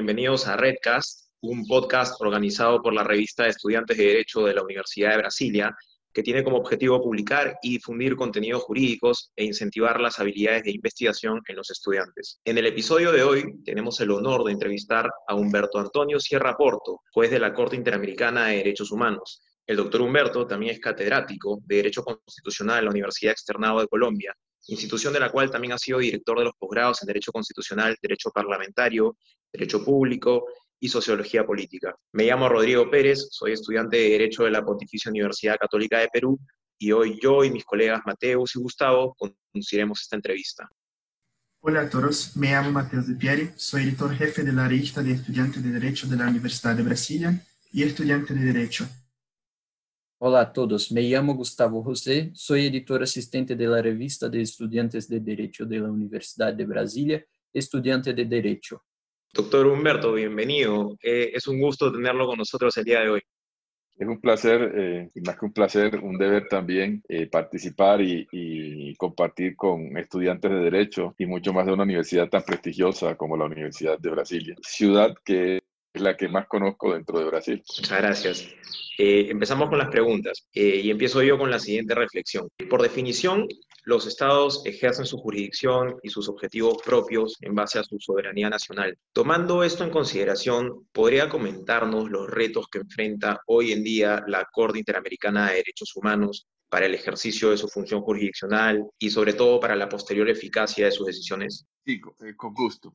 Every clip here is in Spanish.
bienvenidos a Redcast, un podcast organizado por la revista de Estudiantes de Derecho de la Universidad de Brasilia, que tiene como objetivo publicar y difundir contenidos jurídicos e incentivar las habilidades de investigación en los estudiantes. En el episodio de hoy tenemos el honor de entrevistar a Humberto Antonio Sierra Porto, juez de la Corte Interamericana de Derechos Humanos. El doctor Humberto también es catedrático de Derecho Constitucional en la Universidad Externado de Colombia institución de la cual también ha sido director de los posgrados en Derecho Constitucional, Derecho Parlamentario, Derecho Público y Sociología Política. Me llamo Rodrigo Pérez, soy estudiante de Derecho de la Pontificia Universidad Católica de Perú y hoy yo y mis colegas Mateus y Gustavo conduciremos esta entrevista. Hola a todos, me llamo Mateus de Pieri, soy editor jefe de la revista de Estudiantes de Derecho de la Universidad de Brasilia y estudiante de Derecho. Olá a todos, me llamo Gustavo José, soy editor asistente de la revista de estudiantes de Derecho de la Universidad de Brasilia, estudiante de Derecho. Doctor Humberto, bienvenido. Eh, es un gusto tenerlo con nosotros el día de hoy. Es un placer, eh, y más que un placer, un deber también eh, participar y, y, compartir con estudiantes de Derecho y mucho más de una universidad tan prestigiosa como la Universidad de Brasilia, ciudad que es la que más conozco dentro de Brasil. Muchas gracias. Empezamos con las preguntas y empiezo yo con la siguiente reflexión. Por definición, los estados ejercen su jurisdicción y sus objetivos propios en base a su soberanía nacional. Tomando esto en consideración, ¿podría comentarnos los retos que enfrenta hoy en día la Corte Interamericana de Derechos Humanos para el ejercicio de su función jurisdiccional y sobre todo para la posterior eficacia de sus decisiones? Sí, eh, con gusto.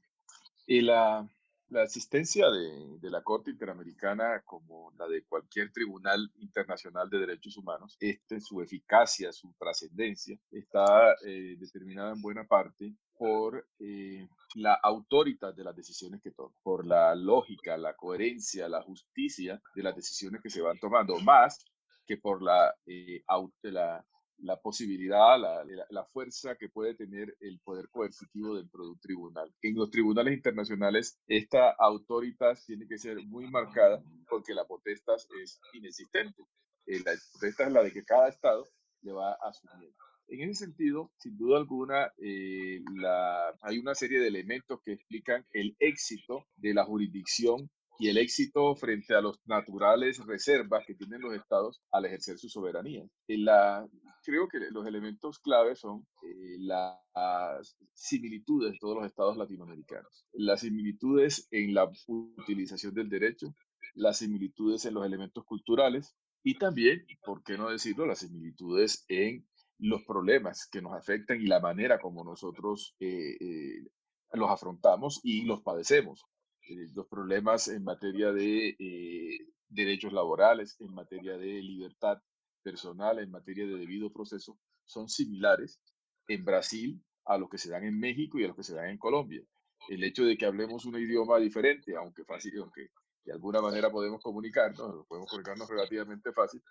Y la, la asistencia de, la Corte Interamericana, como la de cualquier tribunal internacional de derechos humanos, este, su eficacia, su trascendencia, está eh, determinada en buena parte por eh, la autoridad de las decisiones que toma, por la lógica, la coherencia, la justicia de las decisiones que se van tomando, más que por la, eh, la la posibilidad, la, la, fuerza que puede tener el poder coercitivo dentro de un tribunal. En los tribunales internacionales, esta autoridad tiene que ser muy marcada porque la potestad es inexistente. Eh, la potestad es la de que cada Estado le va asumiendo. En ese sentido, sin duda alguna, eh, la, hay una serie de elementos que explican el éxito de la jurisdicción y el éxito frente a los naturales reservas que tienen los estados al ejercer su soberanía. La, creo que los elementos clave son eh, las similitudes de todos los estados latinoamericanos, las similitudes en la utilización del derecho, las similitudes en los elementos culturales y también, por qué no decirlo, las similitudes en los problemas que nos afectan y la manera como nosotros eh, eh, los afrontamos y los padecemos. Eh, los problemas en materia de eh, derechos laborales, en materia de libertad personal, en materia de debido proceso, son similares en Brasil a los que se dan en México y a los que se dan en Colombia. El hecho de que hablemos un idioma diferente, aunque fácil, aunque de alguna manera podemos comunicarnos, podemos comunicarnos relativamente fácil,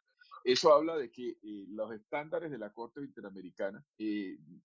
eso habla de que eh, los estándares de la Corte Interamericana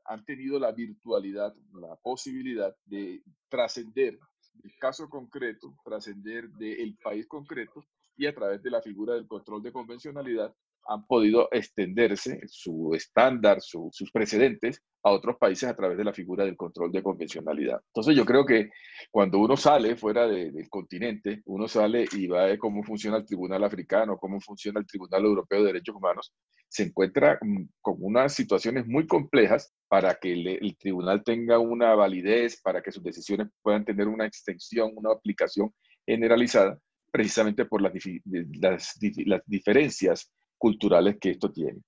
han tenido la virtualidad, la posibilidad de trascender el caso concreto, trascender del país concreto y a través de la figura del control de convencionalidad han podido extenderse su estándar, sus precedentes a otros países a través de la figura del control de convencionalidad. Entonces yo creo que cuando uno sale fuera del continente, uno sale y va a ver cómo funciona el Tribunal Africano, cómo funciona el Tribunal Europeo de Derechos Humanos, se encuentra con unas situaciones muy complejas para que el, tribunal tenga una validez, para que sus decisiones puedan tener una extensión, una aplicación generalizada, precisamente por las, las diferencias culturales que esto tiene.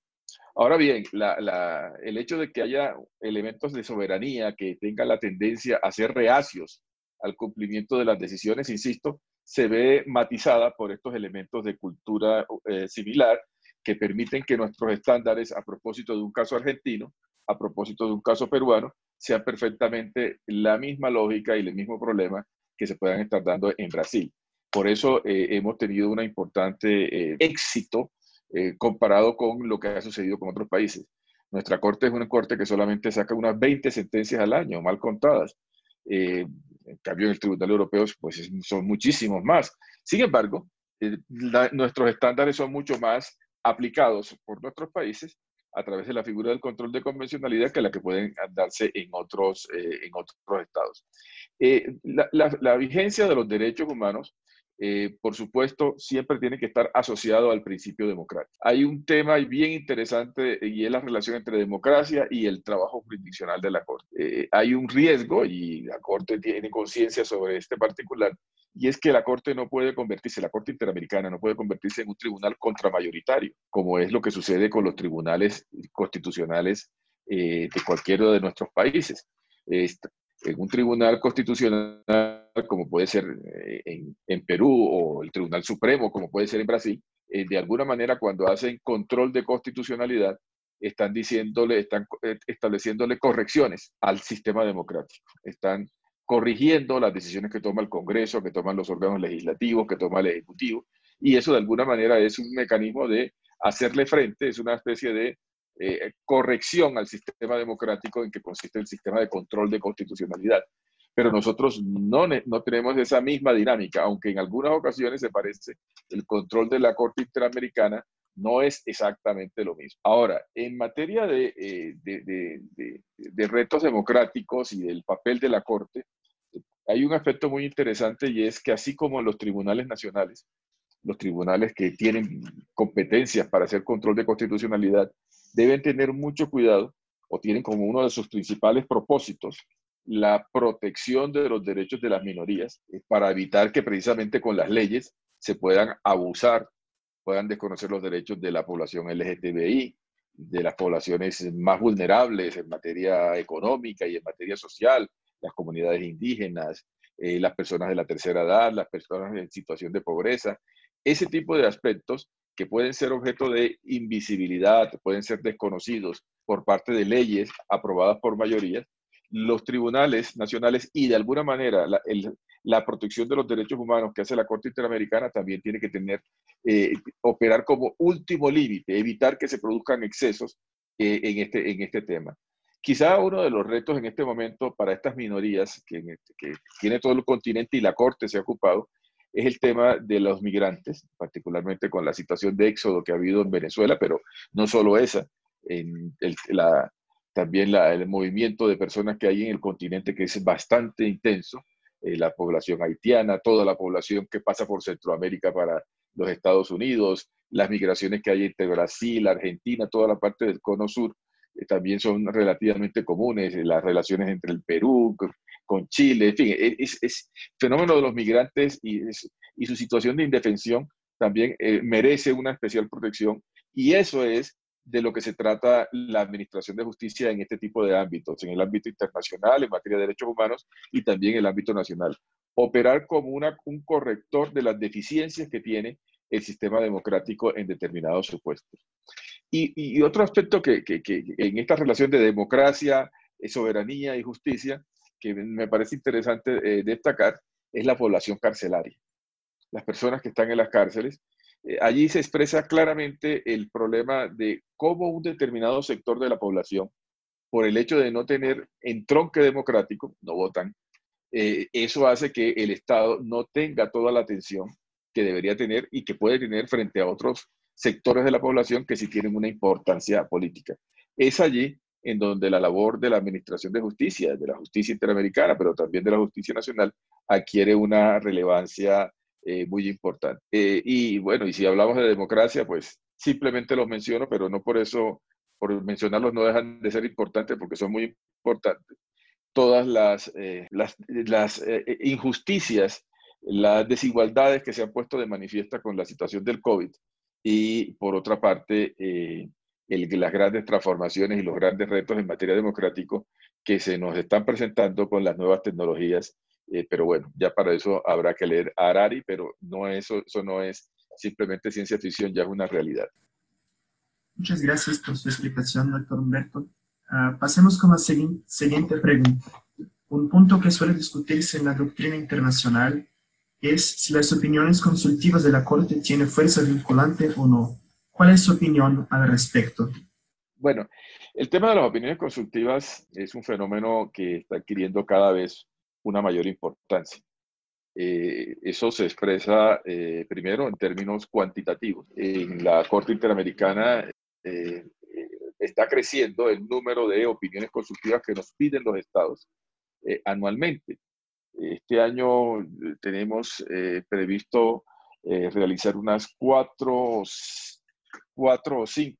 Ahora bien, el hecho de que haya elementos de soberanía que tengan la tendencia a ser reacios al cumplimiento de las decisiones, insisto, se ve matizada por estos elementos de cultura eh, similar que permiten que nuestros estándares a propósito de un caso argentino, a propósito de un caso peruano, sean perfectamente la misma lógica y el mismo problema que se puedan estar dando en Brasil. Por eso eh, hemos tenido un importante eh, éxito eh, comparado con lo que ha sucedido con otros países. Nuestra corte es una corte que solamente saca unas 20 sentencias al año, mal contadas. Eh, en cambio, en el Tribunal Europeo pues, son muchísimos más. Sin embargo, eh, nuestros estándares son mucho más aplicados por nuestros países a través de la figura del control de convencionalidad que la que pueden darse en otros, eh, en otros estados. La, vigencia de los derechos humanos, eh, por supuesto, siempre tiene que estar asociado al principio democrático. Hay un tema bien interesante y es la relación entre democracia y el trabajo jurisdiccional de la Corte. hay un riesgo, y la Corte tiene conciencia sobre este particular, y es que la Corte no puede convertirse, la Corte Interamericana no puede convertirse en un tribunal contramayoritario, como es lo que sucede con los tribunales constitucionales eh, de cualquiera de nuestros países. en un tribunal constitucional, como puede ser eh, en, Perú, o el Tribunal Supremo, como puede ser en Brasil, eh, de alguna manera cuando hacen control de constitucionalidad, están diciéndole, están estableciéndole correcciones al sistema democrático. Están corrigiendo las decisiones que toma el Congreso, que toman los órganos legislativos, que toma el Ejecutivo, y eso de alguna manera es un mecanismo de hacerle frente, es una especie de eh, corrección al sistema democrático en que consiste el sistema de control de constitucionalidad. Pero nosotros no, no tenemos esa misma dinámica, aunque en algunas ocasiones se parece, el control de la Corte Interamericana no es exactamente lo mismo. Ahora, en materia de, eh, de, de, retos democráticos y del papel de la Corte, hay un aspecto muy interesante y es que así como los tribunales nacionales, los tribunales que tienen competencias para hacer control de constitucionalidad, deben tener mucho cuidado o tienen como uno de sus principales propósitos la protección de los derechos de las minorías eh, para evitar que precisamente con las leyes se puedan abusar, puedan desconocer los derechos de la población LGTBI, de las poblaciones más vulnerables en materia económica y en materia social, las comunidades indígenas, eh, las personas de la tercera edad, las personas en situación de pobreza, ese tipo de aspectos que pueden ser objeto de invisibilidad, pueden ser desconocidos por parte de leyes aprobadas por mayoría, los tribunales nacionales y de alguna manera la, protección de los derechos humanos que hace la Corte Interamericana también tiene que tener, eh, operar como último límite, evitar que se produzcan excesos eh, en, este, en este tema. Quizá uno de los retos en este momento para estas minorías que, este, que, tiene todo el continente y la Corte se ha ocupado es el tema de los migrantes, particularmente con la situación de éxodo que ha habido en Venezuela, pero no solo esa, en la, también el movimiento de personas que hay en el continente que es bastante intenso, eh, la población haitiana, toda la población que pasa por Centroamérica para los Estados Unidos, las migraciones que hay entre Brasil, Argentina, toda la parte del cono sur, eh, también son relativamente comunes, eh, las relaciones entre el Perú, con, Chile, en fin, e, es, fenómeno de los migrantes y, y su situación de indefensión también eh, merece una especial protección y eso es de lo que se trata la administración de justicia en este tipo de ámbitos, en el ámbito internacional, en materia de derechos humanos y también en el ámbito nacional. Operar como una, un corrector de las deficiencias que tiene el sistema democrático en determinados supuestos. Y, otro aspecto que, en esta relación de democracia, eh, soberanía y justicia, que me parece interesante eh, destacar, es la población carcelaria. Las personas que están en las cárceles. Eh, allí se expresa claramente el problema de cómo un determinado sector de la población, por el hecho de no tener entronque democrático, no votan, eso hace que el Estado no tenga toda la atención que debería tener y que puede tener frente a otros sectores de la población que sí tienen una importancia política. Es allí en donde la labor de la Administración de Justicia, de la justicia interamericana, pero también de la justicia nacional, adquiere una relevancia eh, muy importante. Eh, y bueno, y si hablamos de democracia, pues simplemente los menciono, pero no por eso, por mencionarlos no dejan de ser importantes porque son muy importantes. Todas las, eh, las, las injusticias, las desigualdades que se han puesto de manifiesta con la situación del COVID, y por otra parte, eh, el, las grandes transformaciones y los grandes retos en materia democrático que se nos están presentando con las nuevas tecnologías. Eh, pero bueno, ya para eso habrá que leer a Harari, pero no eso, eso no es simplemente ciencia ficción, ya es una realidad. Muchas gracias por su explicación, doctor Humberto. Uh, pasemos con la siguiente pregunta. Un punto que suele discutirse en la doctrina internacional es si las opiniones consultivas de la Corte tienen fuerza vinculante o no. ¿Cuál es su opinión al respecto? Bueno, el tema de las opiniones consultivas es un fenómeno que está adquiriendo cada vez una mayor importancia. Eh, eso se expresa eh, primero en términos cuantitativos. En la Corte Interamericana, eh, está creciendo el número de opiniones consultivas que nos piden los estados anualmente. Este año tenemos previsto realizar unas cuatro, cuatro o cinco,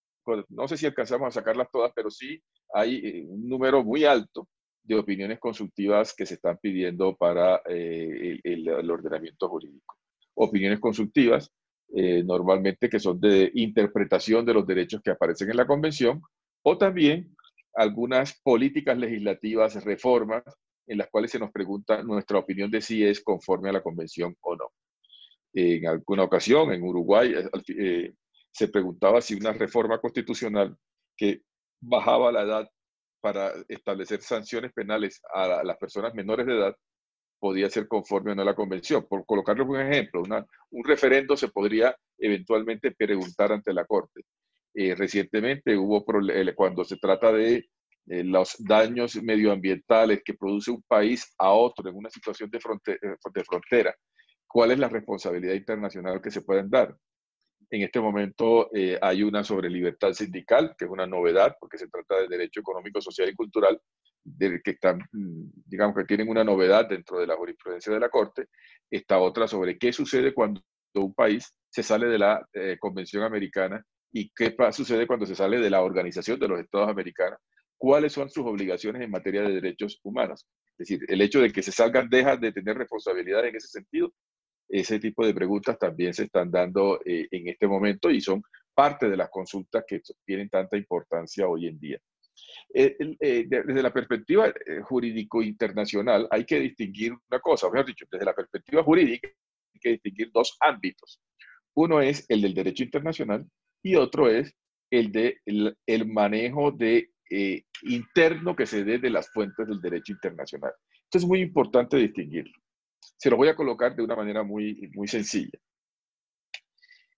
no sé si alcanzamos a sacarlas todas, pero sí hay un número muy alto de opiniones consultivas que se están pidiendo para el ordenamiento jurídico. Opiniones consultivas eh, normalmente que son de interpretación de los derechos que aparecen en la convención, o también algunas políticas legislativas, reformas, en las cuales se nos pregunta nuestra opinión de si es conforme a la convención o no. En alguna ocasión, en Uruguay, eh, eh, se preguntaba si una reforma constitucional que bajaba la edad para establecer sanciones penales a las personas menores de edad podía ser conforme o no a la convención. Por colocarle un ejemplo, un referendo se podría eventualmente preguntar ante la Corte. Eh, recientemente hubo cuando se trata de eh, los daños medioambientales que produce un país a otro en una situación de, eh, de frontera, ¿cuál es la responsabilidad internacional que se pueden dar? En este momento hay una sobre libertad sindical, que es una novedad, porque se trata de derecho económico, social y cultural, que están, mm, digamos que tienen una novedad dentro de la jurisprudencia de la Corte, esta otra sobre qué sucede cuando un país se sale de la eh, Convención Americana y qué sucede cuando se sale de la Organización de los Estados Americanos, cuáles son sus obligaciones en materia de derechos humanos. Es decir, el hecho de que se salgan deja de tener responsabilidad en ese sentido. Ese tipo de preguntas también se están dando eh, en este momento y son parte de las consultas que tienen tanta importancia hoy en día. Eh, eh, desde la perspectiva eh, jurídico internacional hay que distinguir una cosa, mejor dicho, desde la perspectiva jurídica hay que distinguir dos ámbitos. Uno es el del derecho internacional y otro es el de el, manejo de interno que se dé de las fuentes del derecho internacional. Esto es muy importante distinguirlo. Se lo voy a colocar de una manera muy, muy sencilla.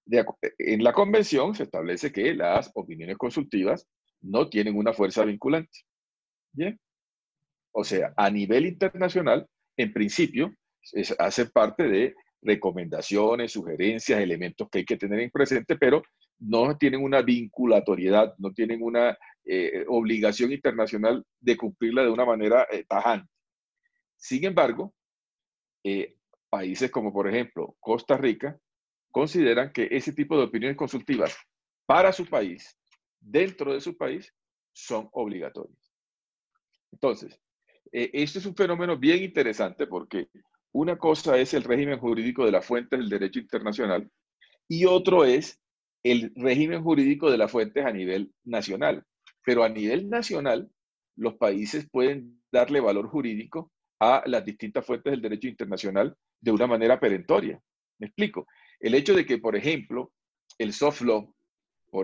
en la convención se establece que las opiniones consultivas no tienen una fuerza vinculante. Bien. O sea, a nivel internacional, en principio, hace parte de recomendaciones, sugerencias, elementos que hay que tener en presente, pero no tienen una vinculatoriedad, no tienen una eh, obligación internacional de cumplirla de una manera eh, tajante. Sin embargo, eh, países como por ejemplo Costa Rica consideran que ese tipo de opiniones consultivas para su país dentro de su país son obligatorias. Entonces, eh, este es un fenómeno bien interesante porque una cosa es el régimen jurídico de las fuentes del derecho internacional y otro es el régimen jurídico de las fuentes a nivel nacional. Pero a nivel nacional, los países pueden darle valor jurídico las distintas fuentes del derecho internacional de una manera perentoria. Me explico. El hecho de que, por ejemplo, el soft law,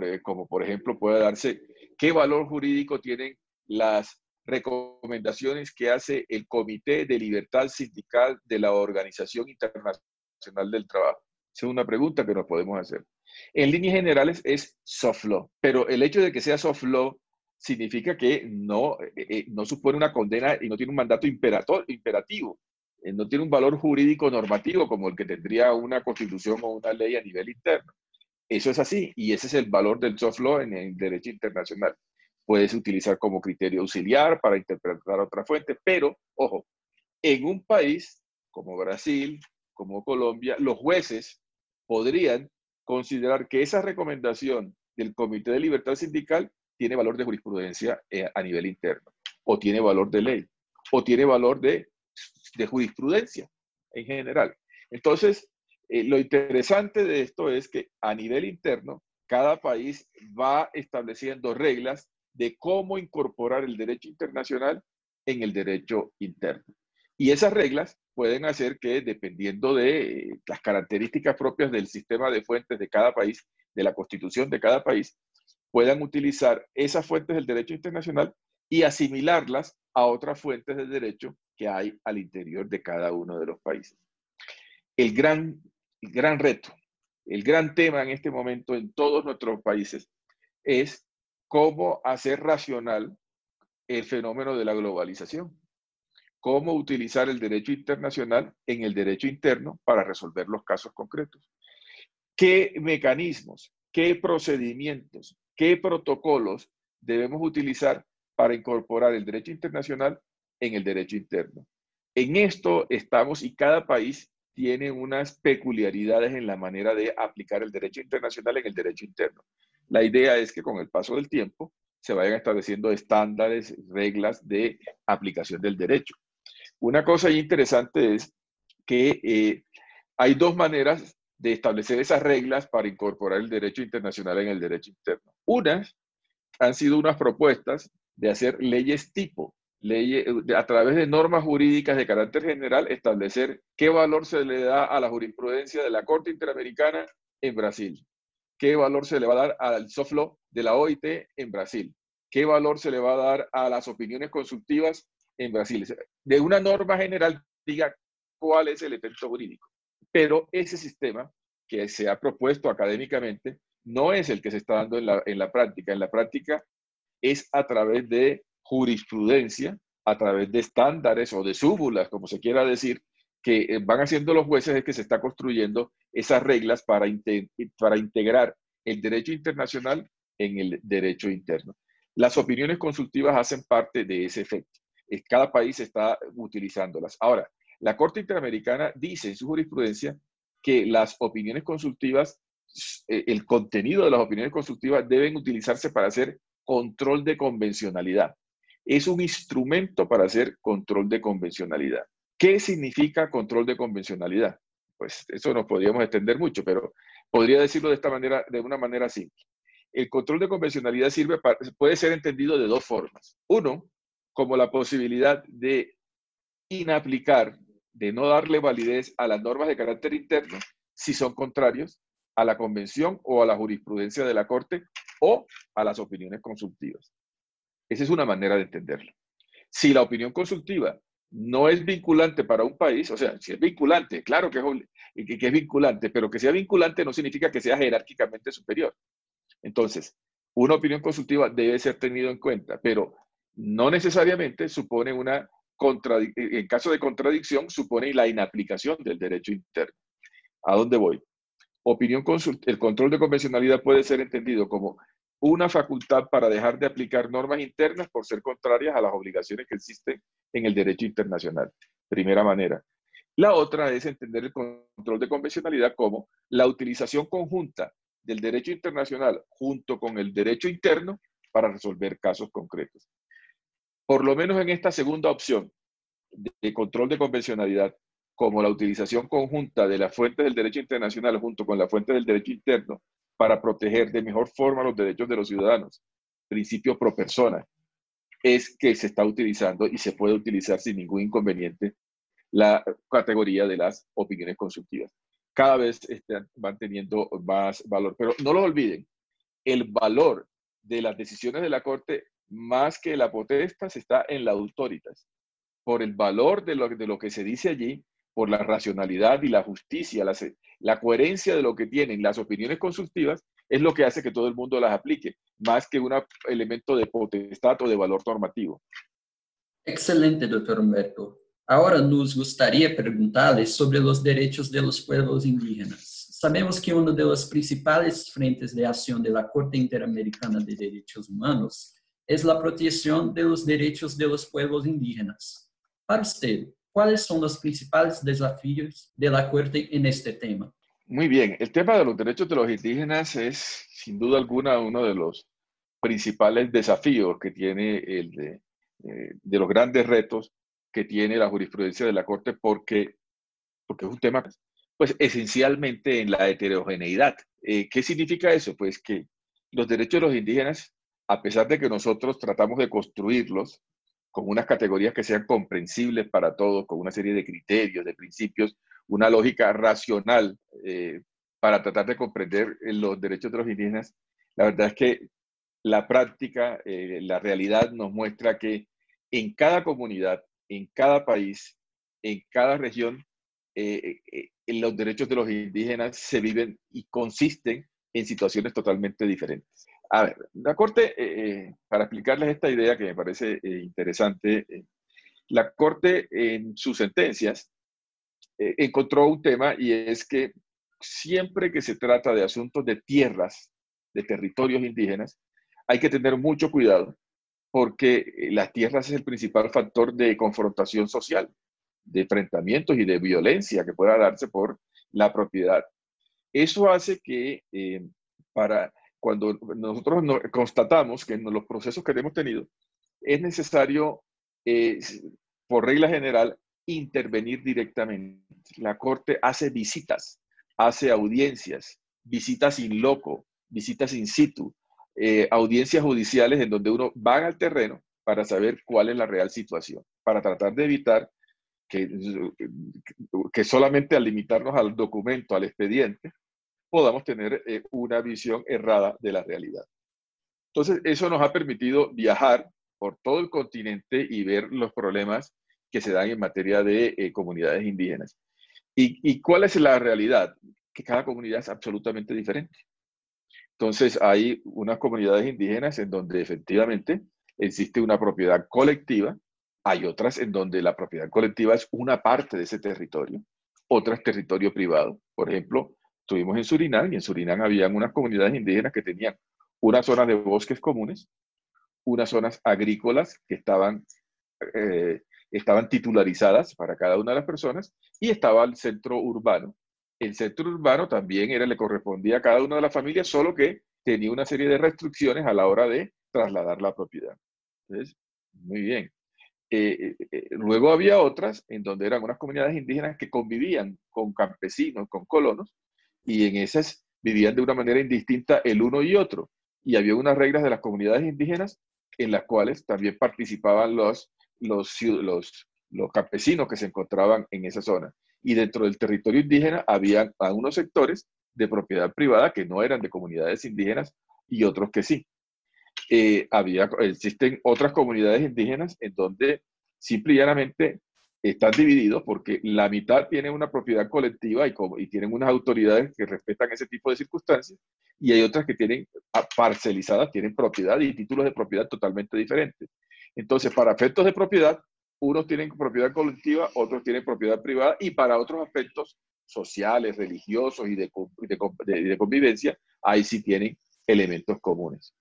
eh, como por ejemplo puede darse, qué valor jurídico tienen las recomendaciones que hace el Comité de Libertad Sindical de la Organización Internacional del Trabajo. Esa es una pregunta que nos podemos hacer. En líneas generales es soft law, pero el hecho de que sea soft law significa que no, eh, eh, no supone una condena y no tiene un mandato imperativo, no tiene un valor jurídico normativo como el que tendría una constitución o una ley a nivel interno. Eso es así y ese es el valor del soft law en el derecho internacional. Puedes utilizar como criterio auxiliar para interpretar otra fuente, pero, ojo, en un país como Brasil, como Colombia, los jueces podrían considerar que esa recomendación del Comité de Libertad Sindical tiene valor de jurisprudencia eh, a nivel interno, o tiene valor de ley, o tiene valor de, de jurisprudencia en general. Entonces, eh, lo interesante de esto es que a nivel interno, cada país va estableciendo reglas de cómo incorporar el derecho internacional en el derecho interno. Y esas reglas pueden hacer que, dependiendo de las características propias del sistema de fuentes de cada país, de la constitución de cada país, puedan utilizar esas fuentes del derecho internacional y asimilarlas a otras fuentes de derecho que hay al interior de cada uno de los países. El gran el gran reto, el gran tema en este momento en todos nuestros países es cómo hacer racional el fenómeno de la globalización, cómo utilizar el derecho internacional en el derecho interno para resolver los casos concretos. ¿Qué mecanismos, qué procedimientos, qué protocolos debemos utilizar para incorporar el derecho internacional en el derecho interno. En esto estamos y cada país tiene unas peculiaridades en la manera de aplicar el derecho internacional en el derecho interno. La idea es que con el paso del tiempo se vayan estableciendo estándares, reglas de aplicación del derecho. Una cosa interesante es que eh, hay dos maneras de establecer esas reglas para incorporar el derecho internacional en el derecho interno. Unas han sido unas propuestas de hacer leyes tipo, leyes, a través de normas jurídicas de carácter general, establecer qué valor se le da a la jurisprudencia de la Corte Interamericana en Brasil, qué valor se le va a dar al soft law de la OIT en Brasil, qué valor se le va a dar a las opiniones consultivas en Brasil. De una norma general diga cuál es el efecto jurídico. Pero ese sistema que se ha propuesto académicamente no es el que se está dando en la, en la práctica. En la práctica es a través de jurisprudencia, a través de estándares o de súbulas, como se quiera decir, que eh, van haciendo los jueces es que se está construyendo esas reglas para, para integrar el derecho internacional en el derecho interno. Las opiniones consultivas hacen parte de ese efecto. Cada país está utilizándolas. Ahora, la Corte Interamericana dice en su jurisprudencia que las opiniones consultivas, eh, el contenido de las opiniones consultivas deben utilizarse para hacer control de convencionalidad. Es un instrumento para hacer control de convencionalidad. ¿Qué significa control de convencionalidad? Pues eso nos podríamos extender mucho, pero podría decirlo de esta manera, de una manera simple. El control de convencionalidad sirve puede ser entendido de dos formas. Uno, como la posibilidad de inaplicar, de no darle validez a las normas de carácter interno si son contrarios a la convención o a la jurisprudencia de la Corte o a las opiniones consultivas. Esa es una manera de entenderlo. Si la opinión consultiva no es vinculante para un país, o sea, si es vinculante, claro que es, que es vinculante, pero que sea vinculante no significa que sea jerárquicamente superior. Entonces, una opinión consultiva debe ser tenido en cuenta, pero no necesariamente supone una en caso de contradicción, supone la inaplicación del derecho interno. ¿A dónde voy? Opinión el control de convencionalidad puede ser entendido como una facultad para dejar de aplicar normas internas por ser contrarias a las obligaciones que existen en el derecho internacional. Primera manera. La otra es entender el control de convencionalidad como la utilización conjunta del derecho internacional junto con el derecho interno para resolver casos concretos. Por lo menos en esta segunda opción de control de convencionalidad, como la utilización conjunta de las fuentes del derecho internacional junto con las fuentes del derecho interno para proteger de mejor forma los derechos de los ciudadanos, principio pro persona, es que se está utilizando y se puede utilizar sin ningún inconveniente la categoría de las opiniones consultivas. Cada vez están, van teniendo más valor. Pero no lo olviden, el valor de las decisiones de la Corte, más que la potestad, está en la autoritas. Por el valor de lo, de lo que se dice allí, por la racionalidad y la justicia, la, la coherencia de lo que tienen las opiniones consultivas, es lo que hace que todo el mundo las aplique, más que un elemento de potestad o de valor normativo. Excelente, doctor Humberto. Ahora nos gustaría preguntarle sobre los derechos de los pueblos indígenas. Sabemos que uno de los principales frentes de acción de la Corte Interamericana de Derechos Humanos es la protección de los derechos de los pueblos indígenas. Para usted, ¿cuáles son los principales desafíos de la Corte en este tema? Muy bien, el tema de los derechos de los indígenas es sin duda alguna uno de los principales desafíos que tiene el de, eh, los grandes retos que tiene la jurisprudencia de la Corte porque, porque es un tema pues esencialmente en la heterogeneidad. Eh, ¿Qué significa eso? Pues que los derechos de los indígenas, a pesar de que nosotros tratamos de construirlos con unas categorías que sean comprensibles para todos, con una serie de criterios, de principios, una lógica racional eh, para tratar de comprender eh, los derechos de los indígenas, la verdad es que la práctica, eh, la realidad nos muestra que en cada comunidad, en cada país, en cada región, los derechos de los indígenas se viven y consisten en situaciones totalmente diferentes. A ver, la Corte, para explicarles esta idea que me parece interesante, la Corte en sus sentencias eh, encontró un tema y es que siempre que se trata de asuntos de tierras, de territorios indígenas, hay que tener mucho cuidado porque eh, las tierras es el principal factor de confrontación social, de enfrentamientos y de violencia que pueda darse por la propiedad. Eso hace que eh, para cuando nosotros constatamos que en los procesos que hemos tenido es necesario, eh, por regla general, intervenir directamente. La Corte hace visitas, hace audiencias, visitas in loco, visitas in situ, eh, audiencias judiciales en donde uno va al terreno para saber cuál es la real situación, para tratar de evitar que, que solamente al limitarnos al documento, al expediente, podamos tener eh, una visión errada de la realidad. Entonces, eso nos ha permitido viajar por todo el continente y ver los problemas que se dan en materia de eh, comunidades indígenas. ¿Y, ¿Y cuál es la realidad? Que cada comunidad es absolutamente diferente. Entonces, hay unas comunidades indígenas en donde efectivamente existe una propiedad colectiva, hay otras en donde la propiedad colectiva es una parte de ese territorio, otras territorio privado. Por ejemplo, estuvimos en Surinam y en Surinam habían unas comunidades indígenas que tenían una zona de bosques comunes, unas zonas agrícolas que estaban, eh, estaban titularizadas para cada una de las personas y estaba el centro urbano. El centro urbano también era, le correspondía a cada una de las familias, solo que tenía una serie de restricciones a la hora de trasladar la propiedad. Entonces, muy bien. Eh, eh, luego había otras en donde eran unas comunidades indígenas que convivían con campesinos, con colonos, y en esas vivían de una manera indistinta el uno y otro. Y había unas reglas de las comunidades indígenas en las cuales también participaban los, los, los, campesinos que se encontraban en esa zona. Y dentro del territorio indígena había algunos sectores de propiedad privada que no eran de comunidades indígenas y otros que sí. Eh, había, existen otras comunidades indígenas en donde simple y llanamente están divididos porque la mitad tiene una propiedad colectiva y, y, tienen unas autoridades que respetan ese tipo de circunstancias y hay otras que tienen ah, parcelizadas, tienen propiedad y títulos de propiedad totalmente diferentes. Entonces, para efectos de propiedad, unos tienen propiedad colectiva, otros tienen propiedad privada y para otros aspectos sociales, religiosos y de, de, de convivencia, ahí sí tienen elementos comunes.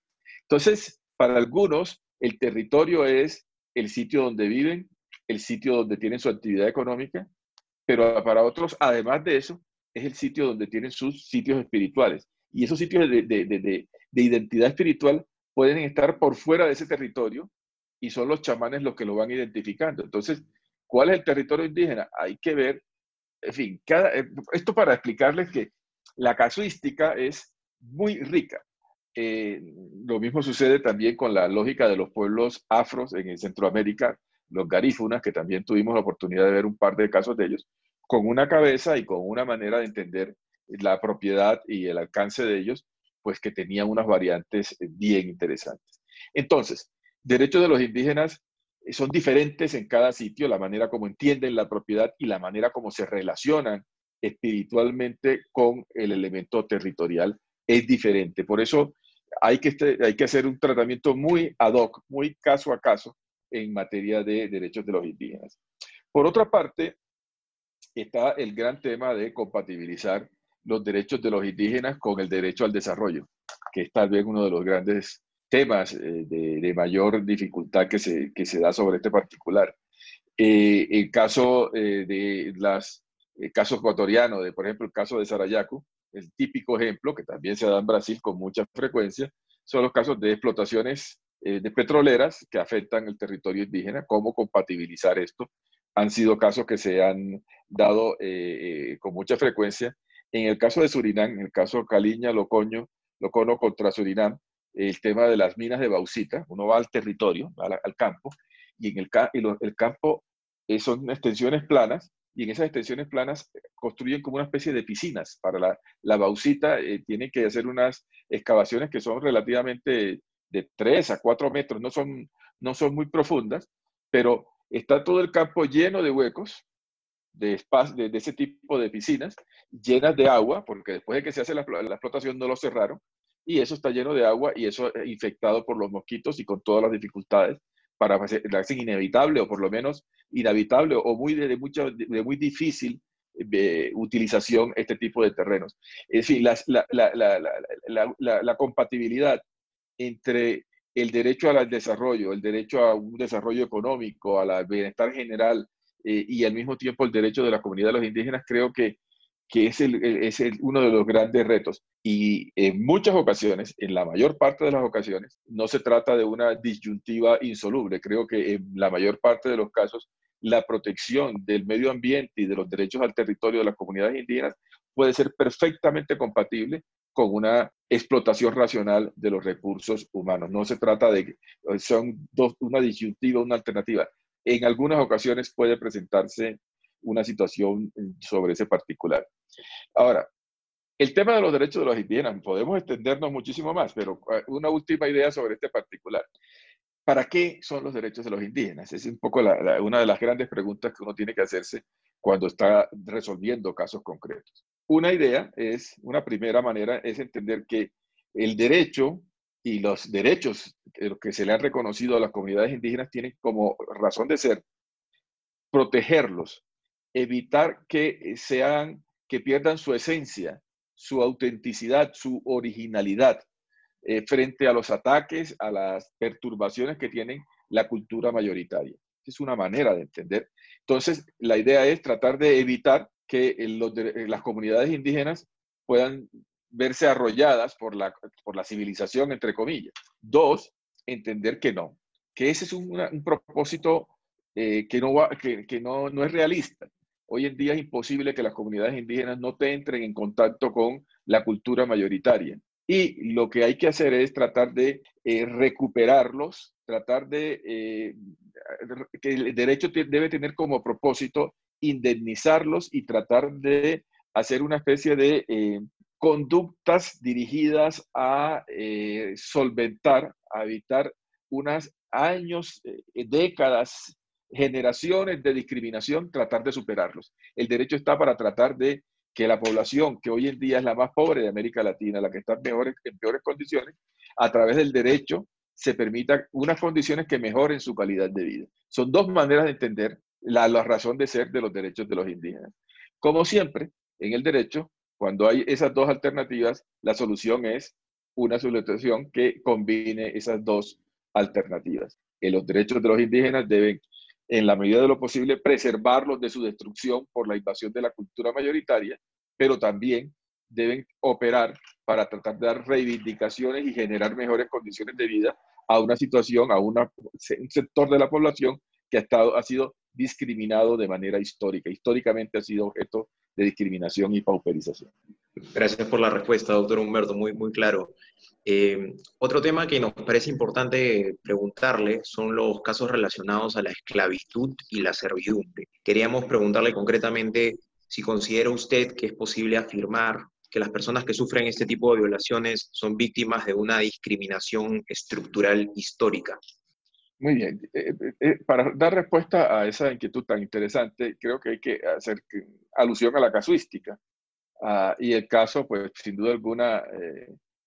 Entonces, para algunos, el territorio es el sitio donde viven, el sitio donde tienen su actividad económica, pero para otros, además de eso, es el sitio donde tienen sus sitios espirituales. Y esos sitios de, identidad espiritual pueden estar por fuera de ese territorio y son los chamanes los que lo van identificando. Entonces, ¿cuál es el territorio indígena? Hay que ver, en fin, eh, esto para explicarles que la casuística es muy rica. Eh, lo mismo sucede también con la lógica de los pueblos afros en Centroamérica, los garífunas, que también tuvimos la oportunidad de ver un par de casos de ellos, con una cabeza y con una manera de entender la propiedad y el alcance de ellos, pues que tenía unas variantes eh, bien interesantes. Entonces, derechos de los indígenas eh, son diferentes en cada sitio, la manera como entienden la propiedad y la manera como se relacionan espiritualmente con el elemento territorial es diferente. Por eso hay que, este, hay que hacer un tratamiento muy ad hoc, muy caso a caso en materia de derechos de los indígenas. Por otra parte, está el gran tema de compatibilizar los derechos de los indígenas con el derecho al desarrollo, que es tal vez uno de los grandes temas eh, de, mayor dificultad que se, que se da sobre este particular. Eh, el caso eh, de las el caso ecuatoriano, de por ejemplo el caso de Sarayaku, el típico ejemplo que también se da en Brasil con mucha frecuencia, son los casos de explotaciones eh, de petroleras que afectan el territorio indígena, cómo compatibilizar esto. Han sido casos que se han dado eh, eh, con mucha frecuencia. En el caso de Surinam, en el caso Caliña, Locoño, Locono contra Surinam, el tema de las minas de bauxita, uno va al territorio, al, campo, y en el, el campo son extensiones planas, y en esas extensiones planas construyen como una especie de piscinas para la, la bauxita, tienen que hacer unas excavaciones que son relativamente de 3 a 4 metros, no son, no son muy profundas, pero está todo el campo lleno de huecos, de, de, de ese tipo de piscinas, llenas de agua, porque después de que se hace la, la explotación no lo cerraron, y eso está lleno de agua y eso infectado por los mosquitos y con todas las dificultades para hacer inevitable o por lo menos inhabitable o muy de, mucha, de muy difícil eh, utilización este tipo de terrenos. Es decir, la, la, la, la compatibilidad entre el derecho al desarrollo, el derecho a un desarrollo económico, al bienestar general eh, y al mismo tiempo el derecho de la comunidad de los indígenas, creo que, que es, el, es uno de los grandes retos. Y en muchas ocasiones, en la mayor parte de las ocasiones, no se trata de una disyuntiva insoluble. Creo que en la mayor parte de los casos, la protección del medio ambiente y de los derechos al territorio de las comunidades indígenas puede ser perfectamente compatible con una explotación racional de los recursos humanos. No se trata de, son dos, una disyuntiva, una alternativa. En algunas ocasiones puede presentarse una situación sobre ese particular. Ahora, el tema de los derechos de los indígenas, podemos extendernos muchísimo más, pero eh, una última idea sobre este particular. ¿Para qué son los derechos de los indígenas? Es un poco una de las grandes preguntas que uno tiene que hacerse cuando está resolviendo casos concretos. Una idea es, una primera manera es entender que el derecho y los derechos que se le han reconocido a las comunidades indígenas tienen como razón de ser protegerlos, evitar que sean, que pierdan su esencia, su autenticidad, su originalidad eh, frente a los ataques, a las perturbaciones que tienen la cultura mayoritaria. Es una manera de entender. Entonces, la idea es tratar de evitar que eh, las comunidades indígenas puedan verse arrolladas por la, por la civilización, entre comillas. Dos, entender que no, que ese es un, propósito eh, que, no, que, que no, no, es realista. Hoy en día es imposible que las comunidades indígenas no te entren en contacto con la cultura mayoritaria. Y lo que hay que hacer es tratar de eh, recuperarlos, tratar de que el derecho debe tener como propósito indemnizarlos y tratar de hacer una especie de eh, conductas dirigidas a eh, solventar, a evitar unos años, eh, décadas, generaciones de discriminación, tratar de superarlos. El derecho está para tratar de que la población, que hoy en día es la más pobre de América Latina, la que está en, en peores condiciones, a través del derecho se permita unas condiciones que mejoren su calidad de vida. Son dos maneras de entender la, razón de ser de los derechos de los indígenas. Como siempre, en el derecho, cuando hay esas dos alternativas, la solución es una solución que combine esas dos alternativas. Que los derechos de los indígenas deben, en la medida de lo posible, preservarlos de su destrucción por la invasión de la cultura mayoritaria, pero también deben operar para tratar de dar reivindicaciones y generar mejores condiciones de vida a una situación, a un sector de la población que ha, estado, ha sido discriminado de manera histórica. Históricamente ha sido objeto de discriminación y pauperización. Gracias por la respuesta, doctor Humberto, muy, muy claro. Eh, otro tema que nos parece importante preguntarle son los casos relacionados a la esclavitud y la servidumbre. Queríamos preguntarle concretamente si considera usted que es posible afirmar que las personas que sufren este tipo de violaciones son víctimas de una discriminación estructural histórica. Muy bien. Eh, eh, eh, para dar respuesta a esa inquietud tan interesante, creo que hay que hacer alusión a la casuística. Ah, y el caso, pues, sin duda alguna,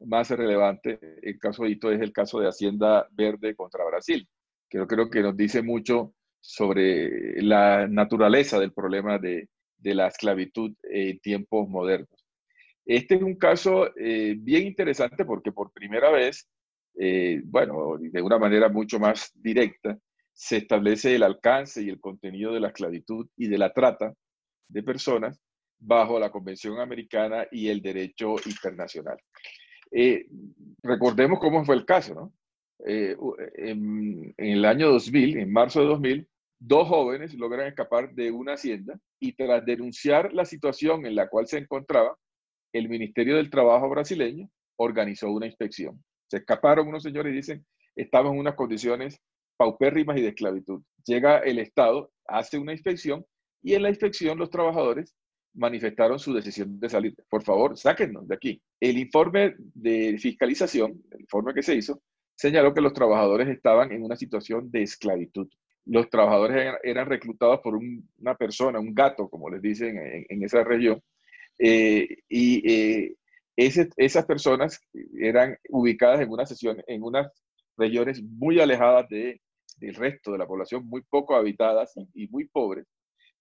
más relevante, el caso de Hito es el caso de Hacienda Verde contra Brasil, que yo creo que nos dice mucho sobre la naturaleza del problema de, de la esclavitud en tiempos modernos. Este es un caso bien interesante porque por primera vez eh, bueno, de una manera mucho más directa, se establece el alcance y el contenido de la esclavitud y de la trata de personas bajo la Convención Americana y el derecho internacional. Eh, recordemos cómo fue el caso, ¿no? Eh, en, el año 2000, en marzo de 2000, dos jóvenes logran escapar de una hacienda y tras denunciar la situación en la cual se encontraba, el Ministerio del Trabajo brasileño organizó una inspección. Se escaparon unos señores y dicen, estamos en unas condiciones paupérrimas y de esclavitud. Llega el Estado, hace una inspección y en la inspección los trabajadores manifestaron su decisión de salir. Por favor, sáquennos de aquí. El informe de fiscalización, el informe que se hizo, señaló que los trabajadores estaban en una situación de esclavitud. Los trabajadores eran, reclutados por una persona, un gato, como les dicen en, esa región, eh, y eh, esas personas eran ubicadas en una sesión, en unas regiones muy alejadas de, del resto de la población, muy poco habitadas y, muy pobres.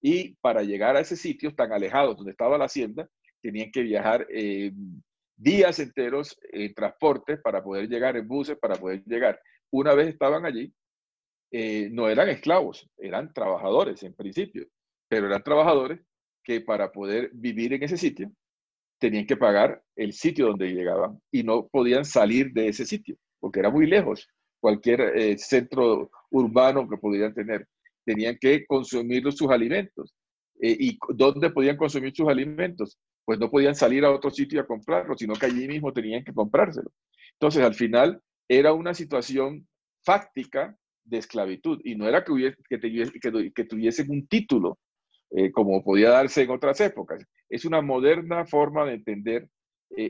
Y para llegar a ese sitio tan alejados donde estaba la hacienda, tenían que viajar eh, días enteros en transporte para poder llegar, en buses para poder llegar. Una vez estaban allí, eh, no eran esclavos, eran trabajadores en principio, pero eran trabajadores que para poder vivir en ese sitio tenían que pagar el sitio donde llegaban y no podían salir de ese sitio porque era muy lejos cualquier eh, centro urbano que pudieran tener. Tenían que consumir sus alimentos. Eh, ¿Y dónde podían consumir sus alimentos? Pues no podían salir a otro sitio a comprarlo, sino que allí mismo tenían que comprárselo. Entonces, al final, era una situación fáctica de esclavitud y no era que, hubiese, que, que, tuviesen un título eh, como podía darse en otras épocas. Es una moderna forma de entender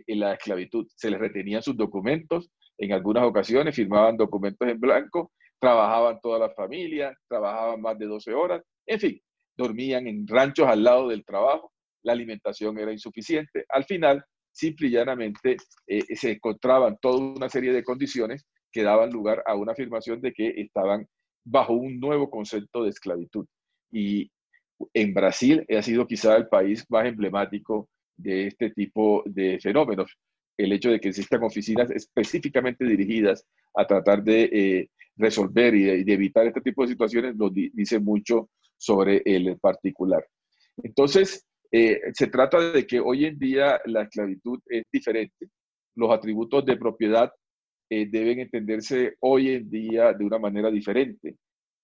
la esclavitud. Se les retenían sus documentos, en algunas ocasiones firmaban documentos en blanco, trabajaban toda la familia, trabajaban más de 12 horas, en fin, dormían en ranchos al lado del trabajo, la alimentación era insuficiente. Al final, simple y llanamente, eh, se encontraban toda una serie de condiciones que daban lugar a una afirmación de que estaban bajo un nuevo concepto de esclavitud. Y en Brasil ha sido quizá el país más emblemático de este tipo de fenómenos el hecho de que existan oficinas específicamente dirigidas a tratar de eh, resolver y de, evitar este tipo de situaciones nos dice mucho sobre el particular. Entonces, eh, se trata de que hoy en día la esclavitud es diferente. Los atributos de propiedad eh, deben entenderse hoy en día de una manera diferente.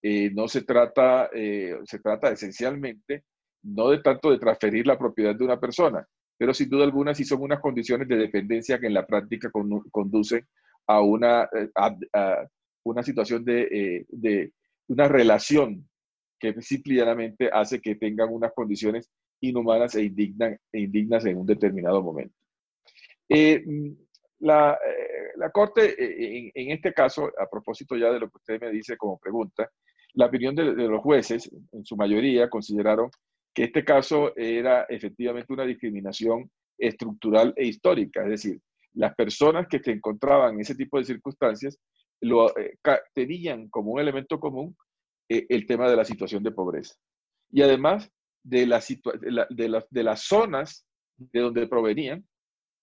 No se trata, se trata esencialmente no de tanto de transferir la propiedad de una persona, pero sin duda alguna sí son unas condiciones de dependencia que en la práctica conducen a una, eh, una situación eh, de, una relación que simplemente hace que tengan unas condiciones inhumanas e, e indignas en un determinado momento. Eh, la, Corte, en, este caso, a propósito ya de lo que usted me dice como pregunta, la opinión de los jueces, en su mayoría, consideraron que este caso era efectivamente una discriminación estructural e histórica, es decir, las personas que se encontraban en ese tipo de circunstancias lo, eh, tenían como un elemento común eh, el tema de la situación de pobreza. Y además de, la de, de, las zonas de donde provenían,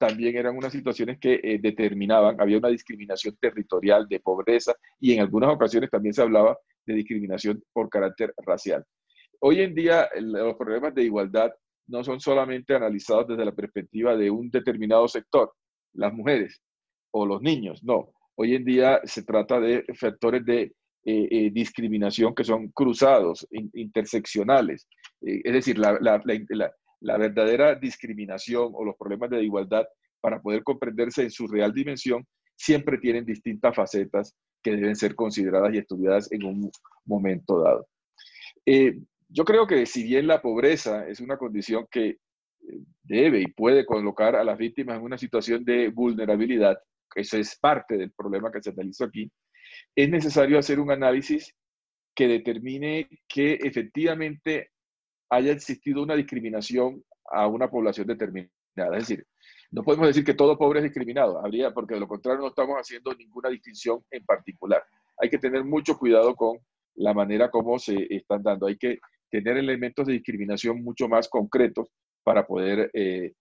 también eran unas situaciones que eh, determinaban, había una discriminación territorial de pobreza y en algunas ocasiones también se hablaba de discriminación por carácter racial. Hoy en día los problemas de igualdad no son solamente analizados desde la perspectiva de un determinado sector, las mujeres o los niños, no. Hoy en día se trata de factores de eh, eh, discriminación que son cruzados, interseccionales. Eh, es decir, la, verdadera discriminación o los problemas de igualdad, para poder comprenderse en su real dimensión, siempre tienen distintas facetas que deben ser consideradas y estudiadas en un momento dado. Yo creo que si bien la pobreza es una condición que eh, debe y puede colocar a las víctimas en una situación de vulnerabilidad, eso es parte del problema que se analizó aquí, es necesario hacer un análisis que determine que efectivamente haya existido una discriminación a una población determinada. Es decir, no podemos decir que todo pobre es discriminado, habría, porque de lo contrario no estamos haciendo ninguna distinción en particular. Hay que tener mucho cuidado con la manera como se están dando. Hay que tener elementos de discriminación mucho más concretos para poder eh,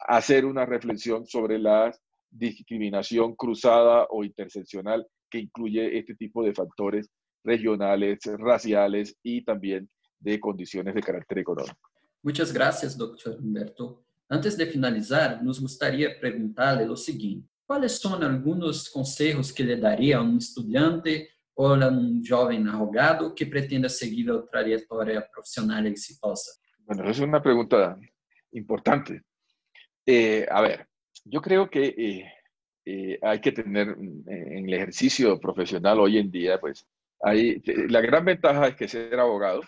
hacer una reflexión sobre la discriminación cruzada o interseccional que incluye este tipo de factores regionales, raciales y también de condiciones de carácter económico. Muchas gracias, doctor Humberto. Antes de finalizar, nos gustaría preguntarle lo siguiente. ¿Cuáles son algunos consejos que le daría a un estudiante ou ela é um jovem arrogado que pretenda seguir a trajetória profissional exitosa? Bueno, es una pregunta importante. Eh, a ver, yo creo que eh, eh, hay que tener en el ejercicio profesional hoy en día, pues, hay, la gran ventaja es que ser abogado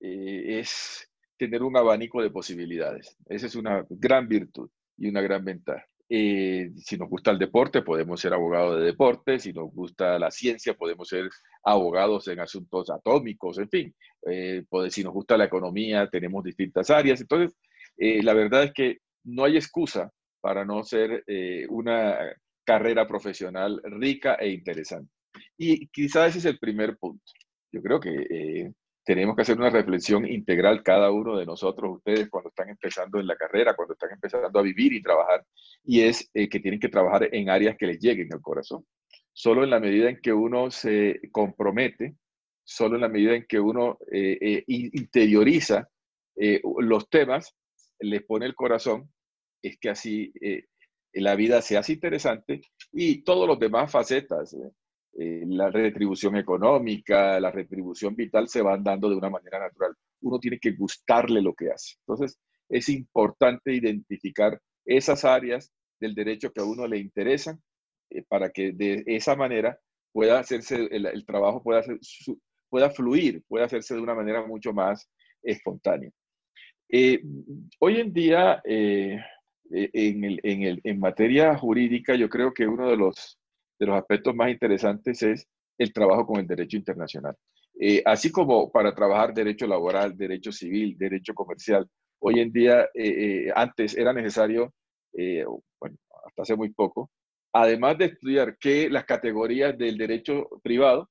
es tener un abanico de posibilidades. Esa es una gran virtud y una gran ventaja. Eh, si nos gusta el deporte, podemos ser abogados de deporte. Si nos gusta la ciencia, podemos ser abogados en asuntos atómicos, en fin. Eh, si nos gusta la economía, tenemos distintas áreas. Entonces, eh, la verdad es que no hay excusa para no ser una carrera profesional rica e interesante. Y quizás ese es el primer punto. Yo creo que tenemos que hacer una reflexión integral cada uno de nosotros, ustedes, cuando están empezando en la carrera, cuando están empezando a vivir y trabajar y es eh, que tienen que trabajar en áreas que les lleguen al corazón. Solo en la medida en que uno se compromete, solo en la medida en que uno eh, eh, interioriza los temas, le pone el corazón, es que así la vida se hace interesante y todos los demás facetas, la retribución económica, la retribución vital se van dando de una manera natural. Uno tiene que gustarle lo que hace. Entonces, es importante identificar esas áreas del derecho que a uno le interesan eh, para que de esa manera pueda hacerse, el, trabajo pueda, pueda fluir, pueda hacerse de una manera mucho más espontánea. Eh, hoy en día, eh, en, en, materia jurídica, yo creo que uno de los, de los aspectos más interesantes es el trabajo con el derecho internacional. así como para trabajar derecho laboral, derecho civil, derecho comercial, hoy en día, antes era necesario eh, bueno, hasta hace muy poco, además de estudiar que las categorías del derecho privado,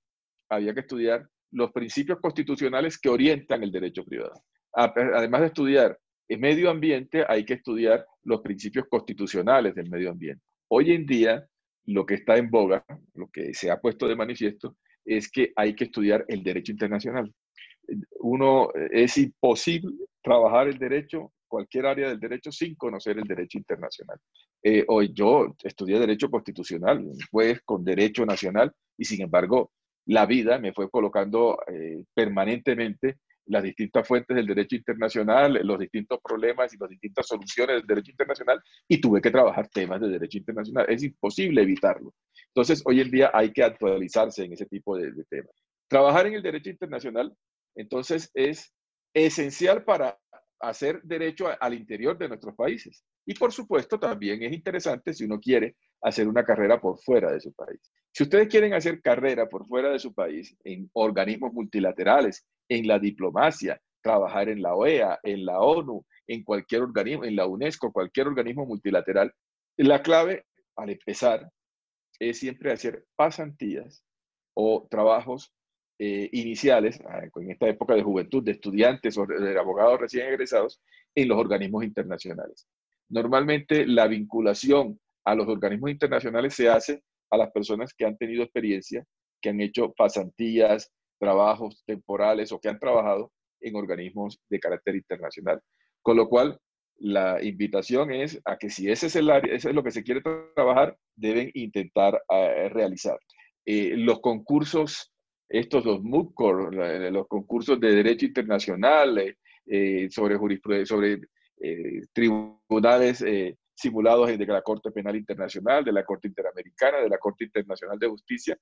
había que estudiar los principios constitucionales que orientan el derecho privado. Además de estudiar el medio ambiente, hay que estudiar los principios constitucionales del medio ambiente. Hoy en día, lo que está en boga, lo que se ha puesto de manifiesto, es que hay que estudiar el derecho internacional. Uno, es imposible trabajar el derecho cualquier área del derecho sin conocer el derecho internacional. Eh, hoy yo estudié derecho constitucional, juez con derecho nacional, y sin embargo la vida me fue colocando eh, permanentemente las distintas fuentes del derecho internacional, los distintos problemas y las distintas soluciones del derecho internacional, y tuve que trabajar temas de derecho internacional. Es imposible evitarlo. Entonces, hoy en día hay que actualizarse en ese tipo de temas. Trabajar en el derecho internacional, entonces, es esencial para hacer derecho al interior de nuestros países. Y por supuesto también es interesante si uno quiere hacer una carrera por fuera de su país. Si ustedes quieren hacer carrera por fuera de su país en organismos multilaterales, en la diplomacia, trabajar en la OEA, en la ONU, en cualquier organismo, en la UNESCO, cualquier organismo multilateral, la clave al empezar es siempre hacer pasantías o trabajos eh, iniciales, ah, en esta época de juventud, de estudiantes o de abogados recién egresados, en los organismos internacionales. Normalmente la vinculación a los organismos internacionales se hace a las personas que han tenido experiencia, que han hecho pasantías, trabajos temporales o que han trabajado en organismos de carácter internacional. Con lo cual, la invitación es a que si ese es, el área, eso es lo que se quiere trabajar, deben intentar eh, realizar. Eh, los concursos estos los MUCOR, los concursos de derecho internacional eh, eh, sobre, sobre eh, tribunales simulados de la Corte Penal Internacional, de la Corte Interamericana, de la Corte Internacional de Justicia,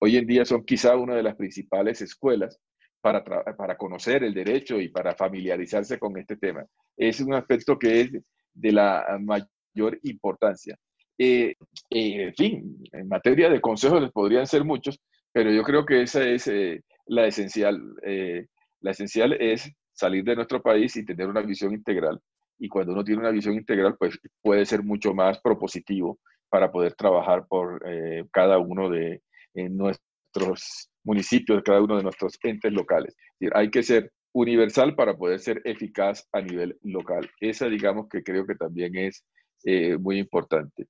hoy en día son quizá una de las principales escuelas para, para conocer el derecho y para familiarizarse con este tema. Es un aspecto que es de la mayor importancia. en fin, en materia de consejos les podrían ser muchos, pero yo creo que esa es eh, la esencial. Eh, la esencial es salir de nuestro país y tener una visión integral. Y cuando uno tiene una visión integral, pues puede ser mucho más propositivo para poder trabajar por eh, cada uno de nuestros municipios, cada uno de nuestros entes locales. hay que ser universal para poder ser eficaz a nivel local. Esa, digamos, que creo que también es muy importante.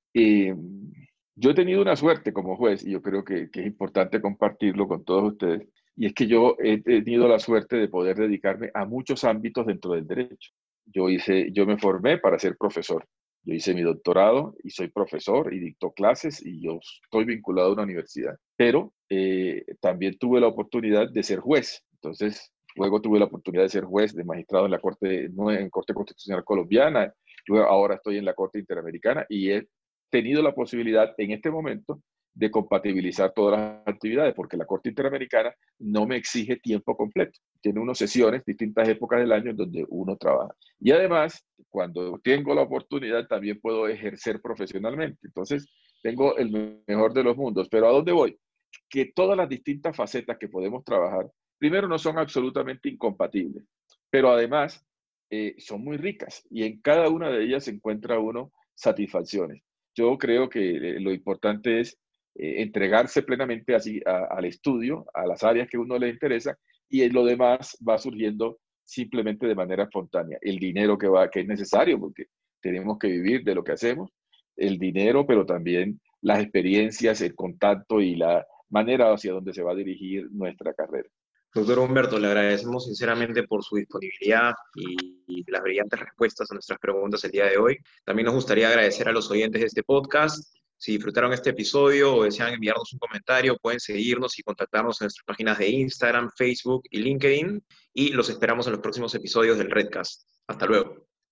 Yo he tenido una suerte como juez y yo creo que, es importante compartirlo con todos ustedes. Y es que yo he tenido la suerte de poder dedicarme a muchos ámbitos dentro del derecho. Yo, hice, yo me formé para ser profesor. Yo hice mi doctorado y soy profesor y dicto clases y yo estoy vinculado a una universidad. Pero eh, también tuve la oportunidad de ser juez. Entonces, luego tuve la oportunidad de ser juez de magistrado en la Corte, en Corte Constitucional Colombiana. Ahora estoy en la Corte Interamericana y he tenido la posibilidad en este momento de compatibilizar todas las actividades, porque la Corte Interamericana no me exige tiempo completo. Tiene unas sesiones, distintas épocas del año en donde uno trabaja. Y además, cuando tengo la oportunidad, también puedo ejercer profesionalmente. Entonces, tengo el mejor de los mundos. Pero ¿a dónde voy? Que todas las distintas facetas que podemos trabajar, primero, no son absolutamente incompatibles, pero además eh, son muy ricas y en cada una de ellas se encuentra uno satisfacciones yo creo que eh, lo importante es eh, entregarse plenamente así al estudio, a las áreas que uno le interesa, y lo demás va surgiendo simplemente de manera espontánea. El dinero que, va, que es necesario, porque tenemos que vivir de lo que hacemos, el dinero, pero también las experiencias, el contacto y la manera hacia donde se va a dirigir nuestra carrera. Doctor Humberto, le agradecemos sinceramente por su disponibilidad y, las brillantes respuestas a nuestras preguntas el día de hoy. También nos gustaría agradecer a los oyentes de este podcast. Si disfrutaron este episodio o desean enviarnos un comentario, pueden seguirnos y contactarnos en nuestras páginas de Instagram, Facebook y LinkedIn. Y los esperamos en los próximos episodios del Redcast. Hasta luego.